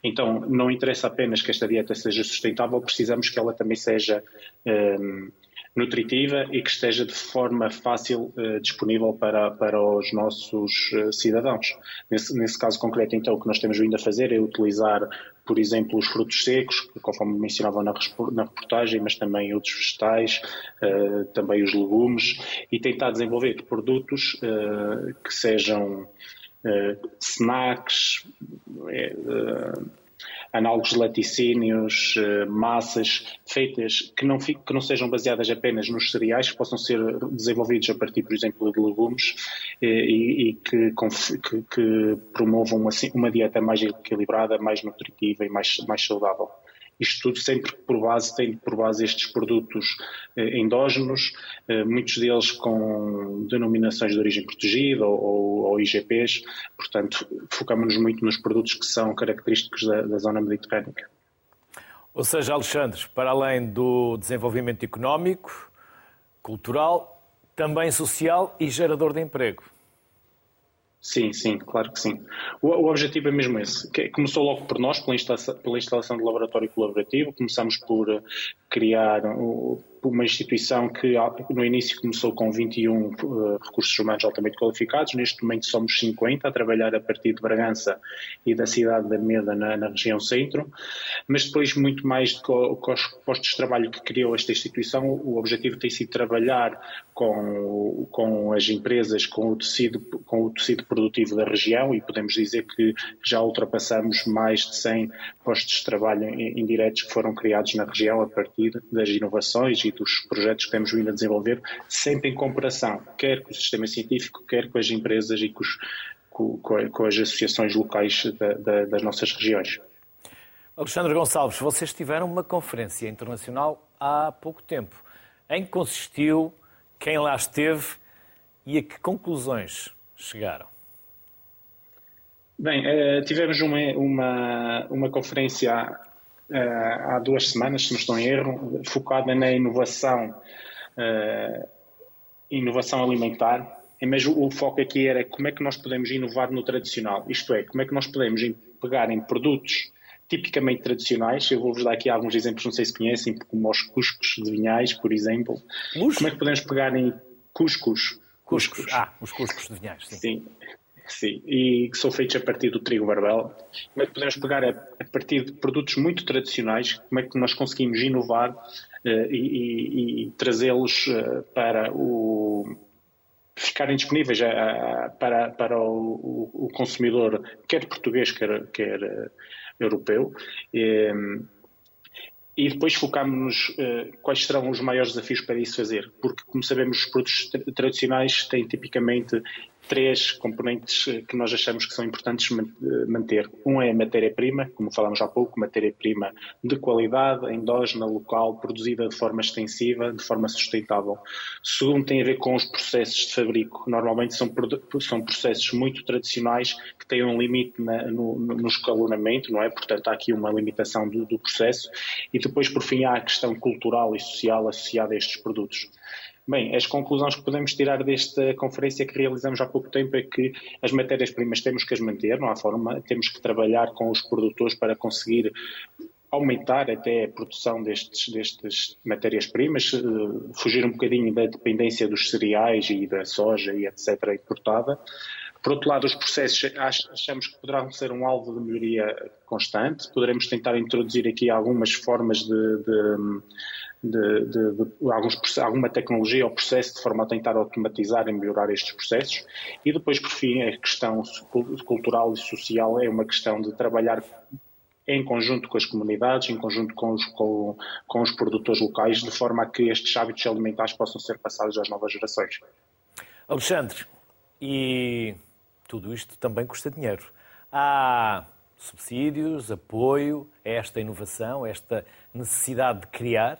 Então, não interessa apenas que esta dieta seja sustentável, precisamos que ela também seja eh, nutritiva e que esteja de forma fácil uh, disponível para, para os nossos uh, cidadãos. Nesse, nesse caso concreto, então, o que nós temos vindo a fazer é utilizar, por exemplo, os frutos secos, conforme mencionava na, na reportagem, mas também outros vegetais, uh, também os legumes, e tentar desenvolver produtos que sejam snacks, análogos de laticínios, eh, massas feitas que não, que não sejam baseadas apenas nos cereais, que possam ser desenvolvidos a partir, por exemplo, de legumes eh, e, e que, que, que, promovam assim, uma dieta mais equilibrada, mais nutritiva e mais, mais saudável. Isto tudo sempre por base, tem por base estes produtos eh, endógenos, eh, muitos deles com denominações de origem protegida ou, ou IGPs, portanto, focamos-nos muito nos produtos que são característicos da, da zona mediterrânica. Ou seja, Alexandre, para além do desenvolvimento económico, cultural, também social e gerador de emprego. Sim, sim, claro que sim. O, o objetivo é mesmo esse. Começou logo por nós, pela instalação, pela instalação de laboratório colaborativo. Começamos por eh, criar uma instituição que no início começou com 21 uh, eh, recursos humanos altamente qualificados, neste momento somos 50 a trabalhar a partir de Bragança e da cidade da Meda na, na região centro, mas depois muito mais com, com, os postos de trabalho que criou esta instituição, o objetivo tem sido trabalhar com, com as empresas, com o, tecido, com o tecido produtivo da região e podemos dizer que já ultrapassamos mais de 100 postos de trabalho indiretos que foram criados na região a partir das inovações e dos projetos que temos vindo a desenvolver, sempre em comparação, quer com o sistema científico, quer com as empresas e com, os, com, com as associações locais da, da, das nossas regiões. Alexandre Gonçalves, vocês tiveram uma conferência internacional há pouco tempo. Em que consistiu, quem lá esteve e a que conclusões chegaram? Bem, eh, tivemos uma, uma, uma conferência há duas semanas, se não estou em erro, focada na inovação, uh, inovação alimentar. Mas o, o foco aqui era como é que nós podemos inovar no tradicional, isto é, como é que nós podemos pegar em produtos tipicamente tradicionais. Eu vou-vos dar aqui alguns exemplos, não sei se conhecem, como os cuscos de vinhais, por exemplo. Como é que podemos pegar em cuscos? Cuscos. Ah, os cuscos de vinhais, sim. sim. Sim, e que são feitos a partir do trigo barbel. Como é que podemos pegar a, a partir de produtos muito tradicionais, como é que nós conseguimos inovar uh, e, e, e trazê-los uh, para o ficarem disponíveis uh, para, para o, o, consumidor, quer português, quer, quer europeu. E depois focámos-nos uh, quais serão os maiores desafios para isso fazer, porque, como sabemos, os produtos tradicionais têm tipicamente três componentes eh, que nós achamos que são importantes eh, manter. Um é a matéria-prima, como falamos há pouco, matéria-prima de qualidade, endógena, local, produzida de forma extensiva, de forma sustentável. Segundo tem a ver com os processos de fabrico. Normalmente são, são processos muito tradicionais que têm um limite na, no, no, escalonamento, não é? Portanto, há aqui uma limitação do, do processo. E depois, por fim, há a questão cultural e social associada a estes produtos. Bem, as conclusões que podemos tirar desta conferência que realizamos há pouco tempo é que as matérias-primas temos que as manter, não há forma, temos que trabalhar com os produtores para conseguir aumentar até a produção destes, destas matérias-primas, eh, fugir um bocadinho da dependência dos cereais e da soja e etc. importada. Por outro lado, os processos achamos que poderão ser um alvo de melhoria constante. Poderemos tentar introduzir aqui algumas formas de, de de, de, de alguns, alguma tecnologia ou processo de forma a tentar automatizar e melhorar estes processos. E depois, por fim, a questão cultural e social é uma questão de trabalhar em conjunto com as comunidades, em conjunto com os, com, com os produtores locais, de forma a que estes hábitos alimentares possam ser passados às novas gerações. Alexandre, e tudo isto também custa dinheiro. Há subsídios, apoio a esta inovação, a esta necessidade de criar?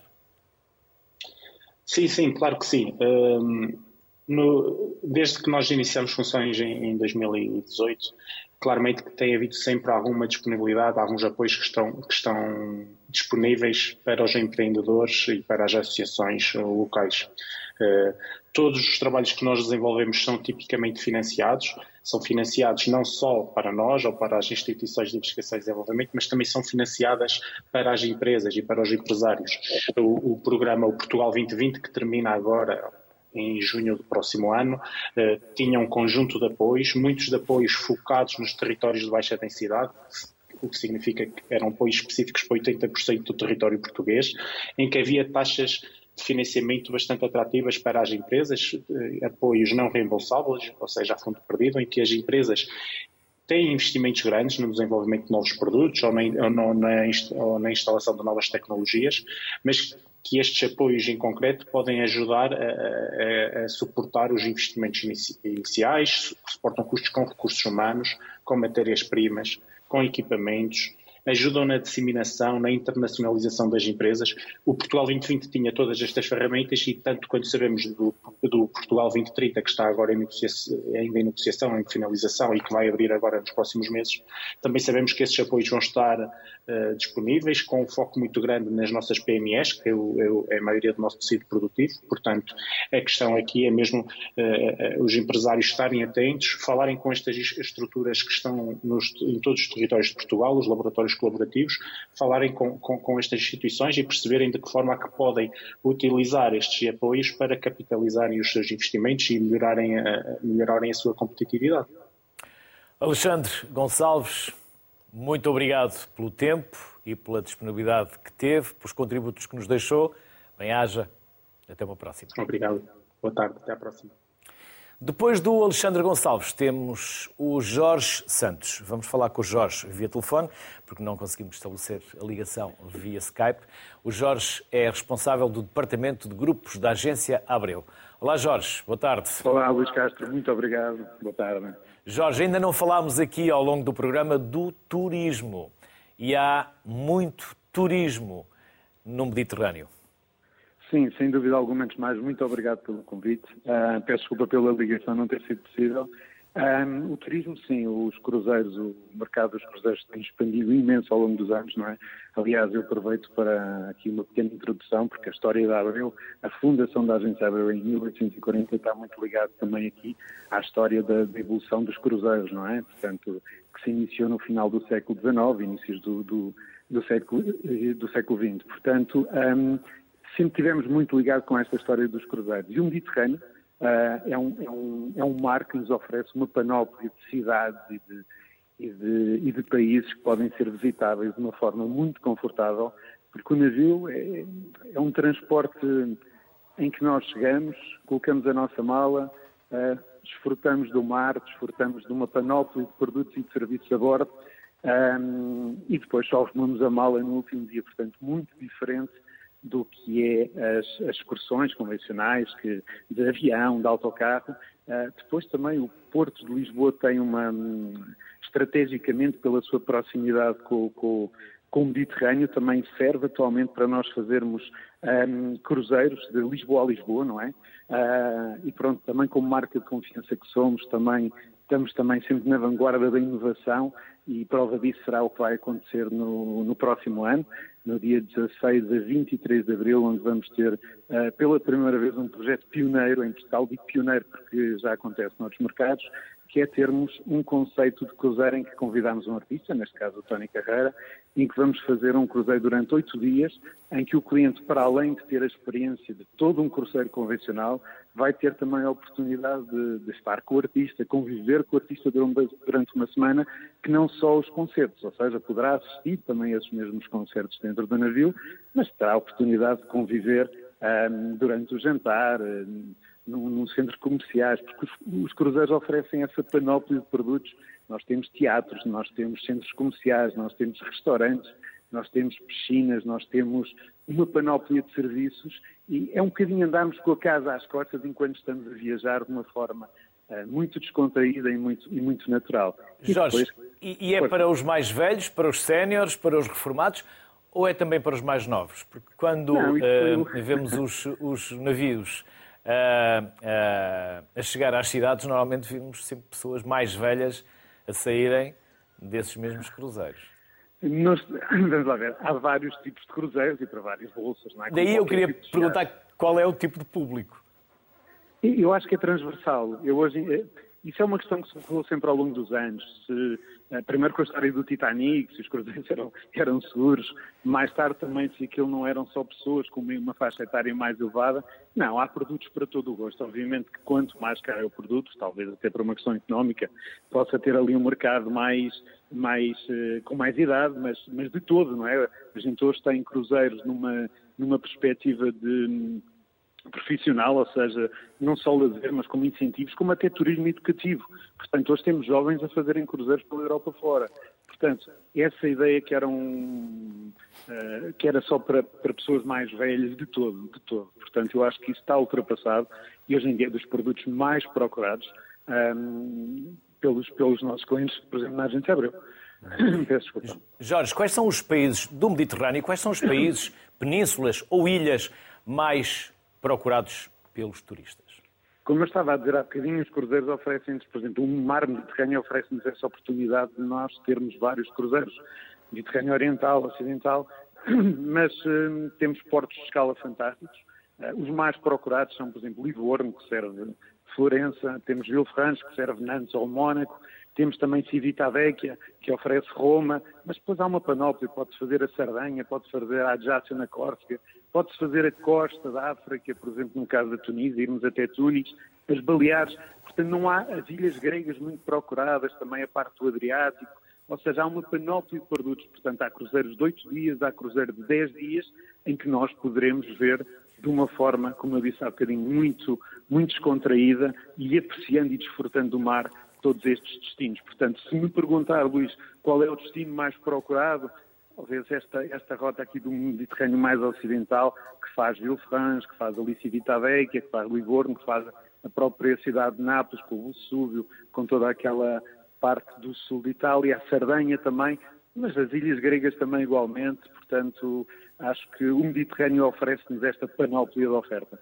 Sim, sim, claro que sim. Um, no, desde que nós iniciamos funções em, em 2018, claramente que tem havido sempre alguma disponibilidade, alguns apoios que estão, que estão disponíveis para os empreendedores e para as associações locais. Uh, todos os trabalhos que nós desenvolvemos são tipicamente financiados, são financiados não só para nós ou para as instituições de investigação e desenvolvimento, mas também são financiadas para as empresas e para os empresários. O, o programa o Portugal 2020, que termina agora em junho do próximo ano, eh, tinha um conjunto de apoios, muitos de apoios focados nos territórios de baixa densidade, o que significa que eram apoios específicos para 80% do território português, em que havia taxas de financiamento bastante atrativas para as empresas, eh, apoios não reembolsáveis, ou seja, a fundo perdido, em que as empresas têm investimentos grandes no desenvolvimento de novos produtos ou na, ou na, ou na instalação de novas tecnologias, mas que estes apoios em concreto podem ajudar a, a, a suportar os investimentos iniciais, que suportam custos com recursos humanos, com matérias-primas, com equipamentos, ajudam na disseminação, na internacionalização das empresas. O Portugal 2020 tinha todas estas ferramentas e, tanto quando sabemos do, do Portugal 2030, que está agora em negociação, ainda em negociação, em finalização e que vai abrir agora nos próximos meses, também sabemos que esses apoios vão estar uh, disponíveis, com um foco muito grande nas nossas PMEs, que é, é, a maioria do nosso tecido produtivo. Portanto, a questão aqui é mesmo uh, os empresários estarem atentos, falarem com estas estruturas que estão nos, em todos os territórios de Portugal, os laboratórios colaborativos, falarem com, com, com estas instituições e perceberem de que forma é que podem utilizar estes apoios para capitalizarem os seus investimentos e melhorarem a, melhorarem a sua competitividade. Alexandre Gonçalves, muito obrigado pelo tempo e pela disponibilidade que teve, pelos contributos que nos deixou. Bem-haja. Até uma próxima. Obrigado. Boa tarde. Até à próxima. Depois do Alexandre Gonçalves, temos o Jorge Santos. Vamos falar com o Jorge via telefone, porque não conseguimos estabelecer a ligação via Skype. O Jorge é responsável do Departamento de Grupos da Agência Abreu. Olá, Jorge. Boa tarde. Olá, Luís Castro. Muito obrigado. Boa tarde. Jorge, ainda não falámos aqui ao longo do programa do turismo. E há muito turismo no Mediterrâneo. Sim, sem dúvida alguma, antes mais, muito obrigado pelo convite. Uh, peço desculpa pela ligação não ter sido possível. Um, o turismo, sim, os cruzeiros, o mercado dos cruzeiros tem expandido imenso ao longo dos anos, não é? Aliás, eu aproveito para aqui uma pequena introdução, porque a história da Abreu, a fundação da agência Abreu em 1840 está muito ligada também aqui à história da, da, evolução dos cruzeiros, não é? Portanto, que se iniciou no final do século XIX, inícios do, do, do século, do século XX. Portanto, um, sempre tivemos muito ligado com esta história dos cruzeiros. E o Mediterrâneo uh, é, um, é, um, é um mar que nos oferece uma panóplia de cidades e de, e de, e de países que podem ser visitáveis de uma forma muito confortável, porque o navio é, é um transporte em que nós chegamos, colocamos a nossa mala, uh, desfrutamos do mar, desfrutamos de uma panóplia de produtos e de serviços a bordo um, e depois só arrumamos a mala no último dia, portanto, muito diferente do que é as, as excursões convencionais, que, de avião, de autocarro. Uh, depois também o Porto de Lisboa tem uma, um, estrategicamente pela sua proximidade com, com, com o Mediterrâneo, também serve atualmente para nós fazermos um, cruzeiros de Lisboa a Lisboa, não é? Uh, e pronto, também como marca de confiança que somos, também estamos também sempre na vanguarda da inovação e prova disso será o que vai acontecer no, no próximo ano, no dia 16 a 23 de abril, onde vamos ter uh, pela primeira vez um projeto pioneiro em Portugal, digo pioneiro porque já acontece noutros mercados, que é termos um conceito de cruzeiro em que convidamos um artista, neste caso o Tony Carreira, em que vamos fazer um cruzeiro durante oito dias, em que o cliente, para além de ter a experiência de todo um cruzeiro convencional, vai ter também a oportunidade de, de estar com o artista, conviver com o artista durante uma semana, que não só os concertos, ou seja, poderá assistir também a esses mesmos concertos dentro do navio, mas terá a oportunidade de conviver um, durante o jantar, um, num, centros comerciais, porque os, os, cruzeiros oferecem essa panóplia de produtos. Nós temos teatros, nós temos centros comerciais, nós temos restaurantes, nós temos piscinas, nós temos uma panóplia de serviços e é um bocadinho andarmos com a casa às costas enquanto estamos a viajar de uma forma uh, muito descontraída e muito, e muito natural. Jorge, e, depois... e, e é para os mais velhos, para os séniores, para os reformados ou é também para os mais novos? Porque quando Não, uh, vemos os, os navios a, a, chegar às cidades, normalmente vimos sempre pessoas mais velhas a saírem desses mesmos cruzeiros. Nós, vamos lá ver, há vários tipos de cruzeiros e para várias bolsas. Não é? Daí eu queria tipo perguntar qual é o tipo de público. Eu acho que é transversal. Eu hoje, eh, isso é uma questão que se falou sempre ao longo dos anos. Se, eh, primeiro com a história do Titanic, se os cruzeiros eram, eram seguros, mais tarde também se aquilo não eram só pessoas com uma faixa etária mais elevada. Não, há produtos para todo o gosto. Obviamente que quanto mais caro é o produto, talvez até por uma questão económica, possa ter ali um mercado mais, mais, eh, com mais idade, mas, mas de todo, não é? A gente hoje tem cruzeiros numa, numa perspectiva de profissional, ou seja, não só lazer, mas como incentivos, como até turismo educativo. Portanto, hoje temos jovens a fazerem cruzeiros pela Europa fora. Portanto, essa ideia que era, um, uh, que era só para, para, pessoas mais velhas, de todo, de todo. Portanto, eu acho que isso está ultrapassado e hoje em dia é dos produtos mais procurados um, pelos, pelos nossos clientes, por exemplo, na Agência Abreu. Peço desculpa. Jorge, quais são os países do Mediterrâneo, quais são os países, penínsulas ou ilhas mais procurados pelos turistas. Como eu estava a dizer há bocadinho, os cruzeiros oferecem-nos, por exemplo, o mar Mediterrâneo oferece-nos essa oportunidade de nós termos vários cruzeiros, Mediterrâneo Oriental, Ocidental, mas uh, temos portos de escala fantásticos. Uh, os mais procurados são, por exemplo, Livorno, que serve Florença, temos Villefranche, que serve Nantes ou Mónaco, temos também Civitavecchia, que oferece Roma, mas depois há uma panóplia, pode-se fazer a Sardanha, pode-se fazer a Adjácia na Córcega, Pode-se fazer a costa da África, por exemplo, no caso da Tunísia, irmos até Tunis, as Baleares. Portanto, não há as ilhas gregas muito procuradas, também a parte do Adriático. Ou seja, há uma panóplia de produtos. Portanto, há cruzeiros de 8 dias, há cruzeiro de 10 dias, em que nós poderemos ver de uma forma, como eu disse há bocadinho, muito, muito descontraída e apreciando e desfrutando do mar todos estes destinos. Portanto, se me perguntar, Luís, qual é o destino mais procurado, talvez esta, esta rota aqui do Mediterrâneo mais ocidental, que faz Villefranche, que faz Alice Vitavecchia, que faz Livorno, que faz a própria cidade de Nápoles, com o Vesúvio, com toda aquela parte do sul de Itália, a Sardanha também, mas as ilhas gregas também igualmente, portanto, acho que o Mediterrâneo oferece-nos esta panóplia de oferta.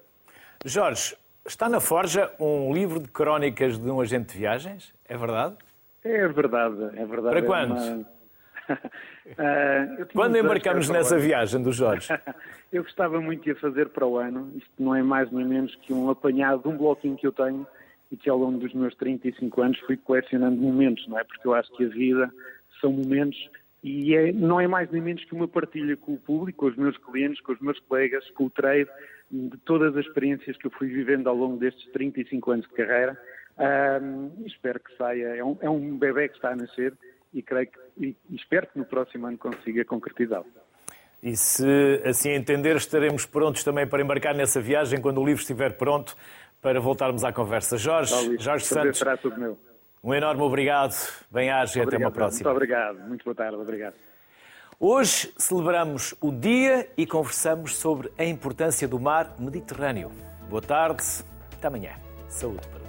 Jorge, está na Forja um livro de crónicas de um agente de viagens, é verdade? É verdade, é verdade. Para é quando? Uma... Uh, Quando embarcamos nessa viagem do Jorge? eu gostava muito de a fazer para o ano. Isto não é mais nem menos que um apanhado de um bloquinho que eu tenho e que ao longo dos meus 35 anos fui colecionando momentos, não é? Porque eu acho que a vida são momentos e é, não é mais nem menos que uma partilha com o público, com os meus clientes, com os meus colegas, com o trade, de todas as experiências que eu fui vivendo ao longo destes 35 anos de carreira. Um, espero que saia. É um, é um bebê que está a nascer e creio que, e espero que no próximo ano consiga concretizá-lo. E se assim entender, estaremos prontos também para embarcar nessa viagem quando o livro estiver pronto para voltarmos à conversa. Jorge, Olá, Jorge Santos, será tudo meu. um enorme obrigado, bem-aja e até uma próxima. Muito obrigado, muito boa tarde, obrigado. Hoje celebramos o dia e conversamos sobre a importância do mar Mediterrâneo. Boa tarde, até amanhã. Saúde para